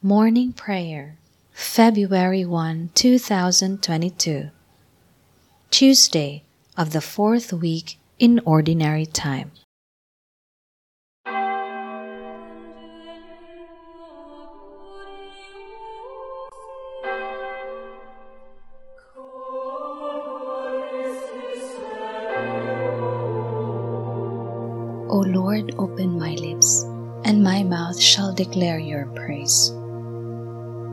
Morning Prayer, February 1, 2022. Tuesday of the fourth week in Ordinary Time. O Lord, open my lips, and my mouth shall declare your praise.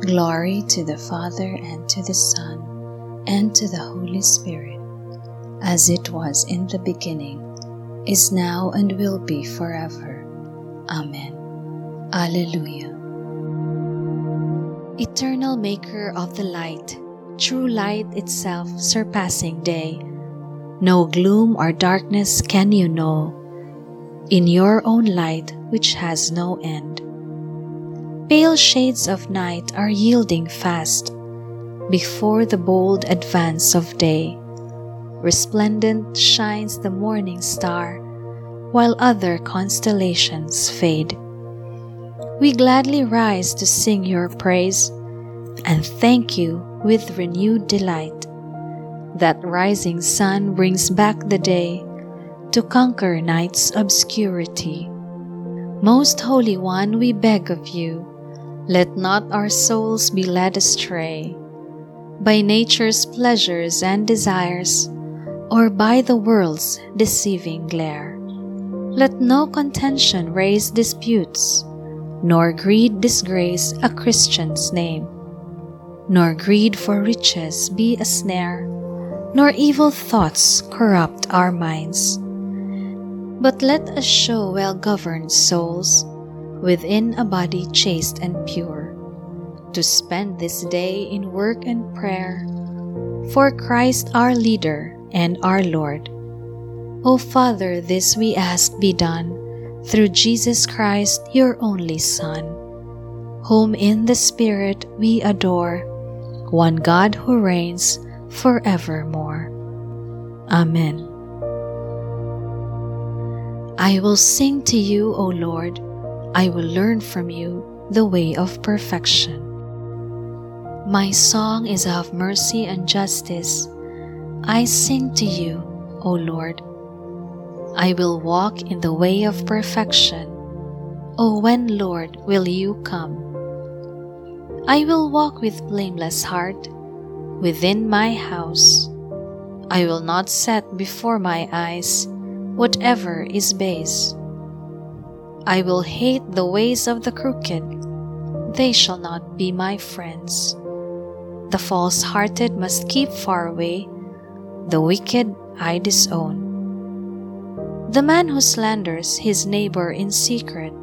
Glory to the Father, and to the Son, and to the Holy Spirit, as it was in the beginning, is now, and will be forever. Amen. Alleluia. Eternal Maker of the light, true light itself surpassing day, no gloom or darkness can you know in your own light which has no end. Pale shades of night are yielding fast before the bold advance of day. Resplendent shines the morning star, while other constellations fade. We gladly rise to sing your praise and thank you with renewed delight. That rising sun brings back the day to conquer night's obscurity. Most Holy One, we beg of you, let not our souls be led astray by nature's pleasures and desires, or by the world's deceiving glare. Let no contention raise disputes, nor greed disgrace a Christian's name, nor greed for riches be a snare, nor evil thoughts corrupt our minds but let us show well governed souls within a body chaste and pure, to spend this day in work and prayer for Christ our leader and our Lord. O Father, this we ask be done through Jesus Christ, your only Son, whom in the Spirit we adore, one God who reigns forevermore. Amen. I will sing to you, O Lord. I will learn from you the way of perfection. My song is of mercy and justice. I sing to you, O Lord. I will walk in the way of perfection. O when, Lord, will you come? I will walk with blameless heart within my house. I will not set before my eyes whatever is base. I will hate the ways of the crooked, they shall not be my friends. The false hearted must keep far away, the wicked I disown. The man who slanders his neighbor in secret,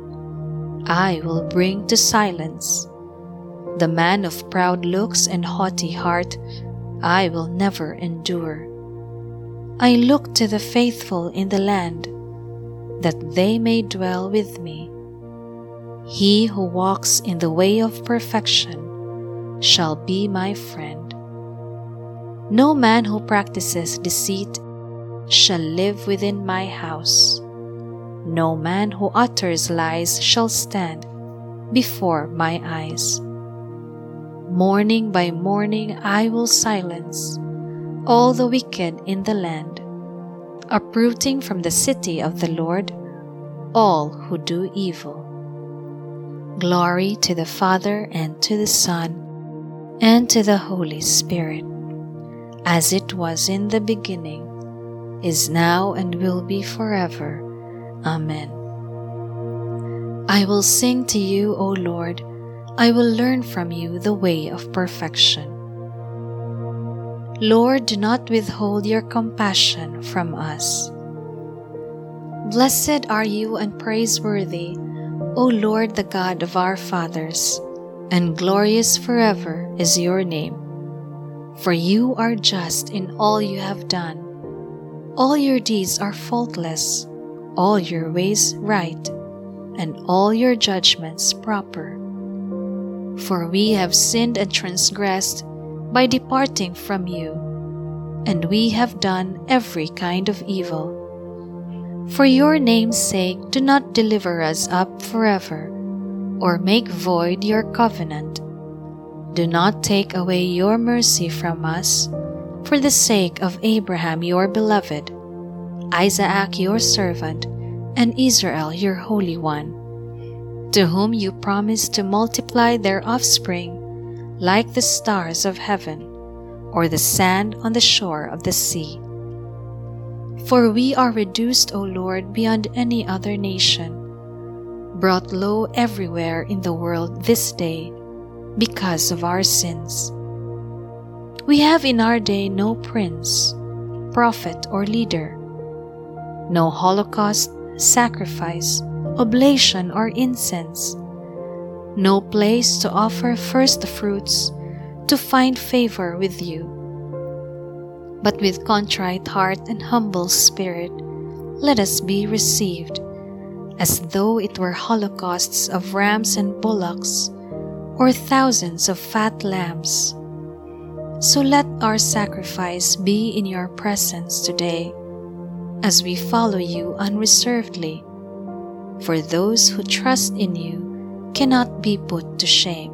I will bring to silence. The man of proud looks and haughty heart, I will never endure. I look to the faithful in the land, that they may dwell with me. He who walks in the way of perfection shall be my friend. No man who practices deceit shall live within my house. No man who utters lies shall stand before my eyes. Morning by morning I will silence all the wicked in the land, uprooting from the city of the Lord all who do evil. Glory to the Father and to the Son and to the Holy Spirit, as it was in the beginning, is now, and will be forever. Amen. I will sing to you, O Lord. I will learn from you the way of perfection. Lord, do not withhold your compassion from us. Blessed are you and praiseworthy, O Lord, the God of our fathers, and glorious forever is your name. For you are just in all you have done. All your deeds are faultless, all your ways right, and all your judgments proper. For we have sinned and transgressed by departing from you, and we have done every kind of evil. For your name's sake, do not deliver us up forever, or make void your covenant. Do not take away your mercy from us for the sake of Abraham your beloved, Isaac your servant, and Israel your holy one, to whom you promised to multiply their offspring like the stars of heaven or the sand on the shore of the sea. For we are reduced, O Lord, beyond any other nation, brought low everywhere in the world this day because of our sins. We have in our day no prince, prophet, or leader, no holocaust, sacrifice, oblation, or incense, no place to offer first fruits to find favor with you. But with contrite heart and humble spirit, let us be received, as though it were holocausts of rams and bullocks, or thousands of fat lambs. So let our sacrifice be in your presence today, as we follow you unreservedly. For those who trust in you cannot be put to shame.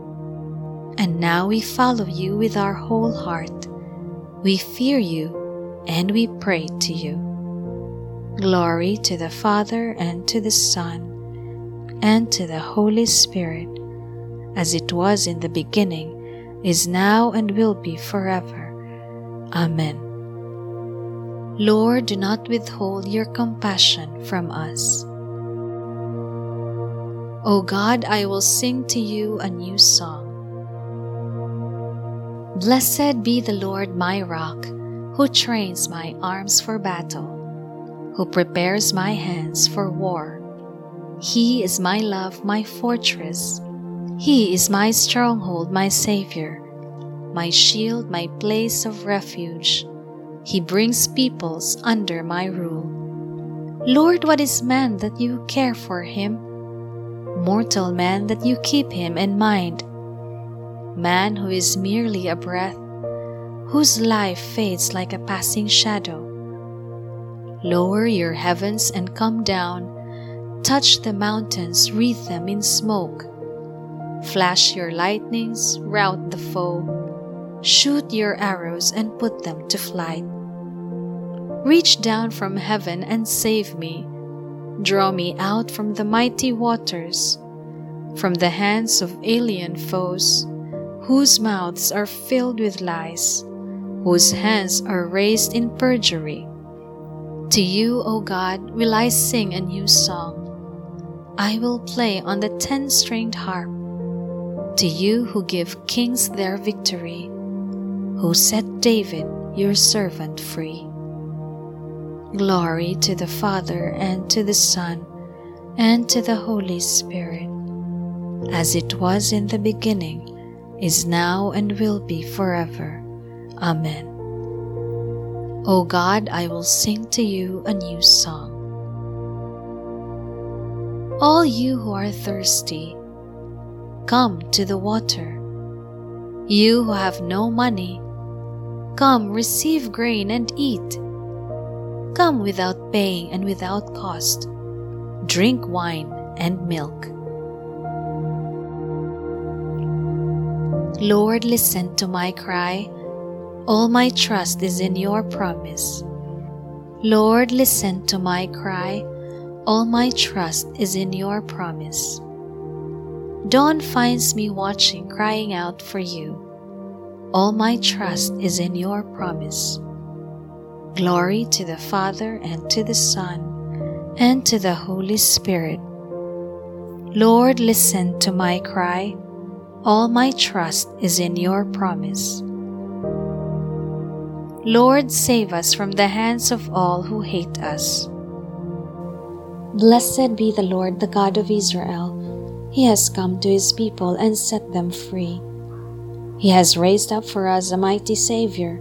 And now we follow you with our whole heart. We fear you and we pray to you. Glory to the Father and to the Son and to the Holy Spirit, as it was in the beginning, is now, and will be forever. Amen. Lord, do not withhold your compassion from us. O God, I will sing to you a new song. Blessed be the Lord my rock, who trains my arms for battle, who prepares my hands for war. He is my love, my fortress. He is my stronghold, my Savior, my shield, my place of refuge. He brings peoples under my rule. Lord, what is man that you care for him? Mortal man that you keep him in mind man who is merely a breath, whose life fades like a passing shadow. Lower your heavens and come down, touch the mountains, wreathe them in smoke. Flash your lightnings, rout the foe, shoot your arrows and put them to flight. Reach down from heaven and save me. Draw me out from the mighty waters, from the hands of alien foes whose mouths are filled with lies, whose hands are raised in perjury. To you, O God, will I sing a new song. I will play on the ten stringed harp. To you who give kings their victory, who set David, your servant, free. Glory to the Father, and to the Son, and to the Holy Spirit, as it was in the beginning is now and will be forever. Amen. O God, I will sing to you a new song. All you who are thirsty, come to the water. You who have no money, come receive grain and eat. Come without paying and without cost. Drink wine and milk. Lord, listen to my cry. All my trust is in your promise. Lord, listen to my cry. All my trust is in your promise. Dawn finds me watching, crying out for you. All my trust is in your promise. Glory to the Father, and to the Son, and to the Holy Spirit. Lord, listen to my cry. All my trust is in your promise. Lord, save us from the hands of all who hate us. Blessed be the Lord, the God of Israel. He has come to his people and set them free. He has raised up for us a mighty Savior,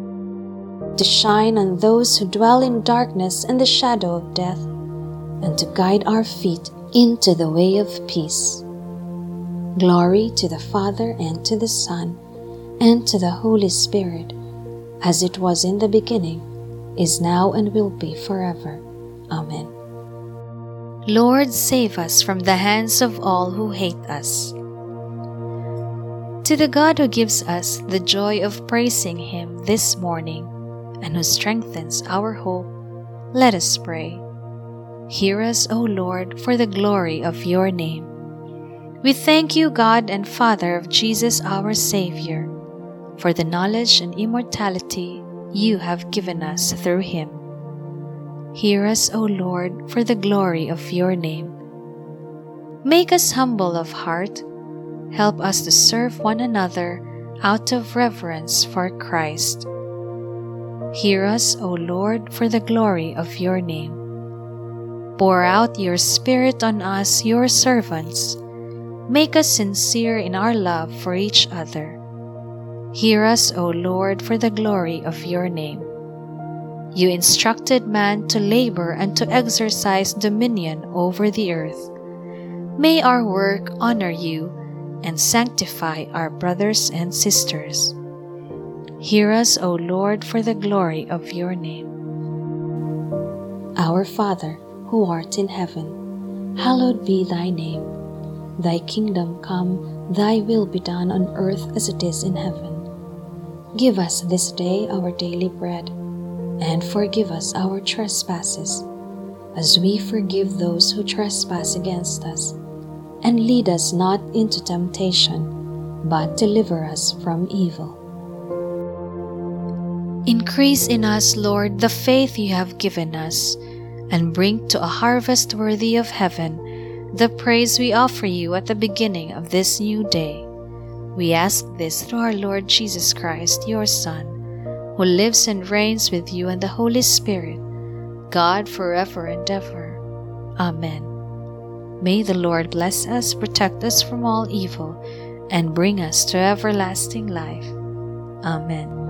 to shine on those who dwell in darkness and the shadow of death, and to guide our feet into the way of peace. Glory to the Father and to the Son and to the Holy Spirit, as it was in the beginning, is now, and will be forever. Amen. Lord, save us from the hands of all who hate us. To the God who gives us the joy of praising Him this morning and who strengthens our hope, let us pray. Hear us, O Lord, for the glory of your name. We thank you, God and Father of Jesus our Savior, for the knowledge and immortality you have given us through him. Hear us, O Lord, for the glory of your name. Make us humble of heart. Help us to serve one another out of reverence for Christ. Hear us, O Lord, for the glory of your name. Pour out your Spirit on us, your servants. Make us sincere in our love for each other. Hear us, O Lord, for the glory of your name. You instructed man to labor and to exercise dominion over the earth. May our work honor you and sanctify our brothers and sisters. Hear us, O Lord, for the glory of your name. Our Father, who art in heaven, hallowed be thy name. Thy kingdom come, thy will be done on earth as it is in heaven. Give us this day our daily bread and forgive us our trespasses, as we forgive those who trespass against us. And lead us not into temptation, but deliver us from evil. Increase in us, Lord, the faith you have given us, and bring to a harvest worthy of heaven the praise we offer you at the beginning of this new day. We ask this through our Lord Jesus Christ, your Son who lives and reigns with you and the Holy Spirit, God forever and ever. Amen. May the Lord bless us, protect us from all evil, and bring us to everlasting life. Amen.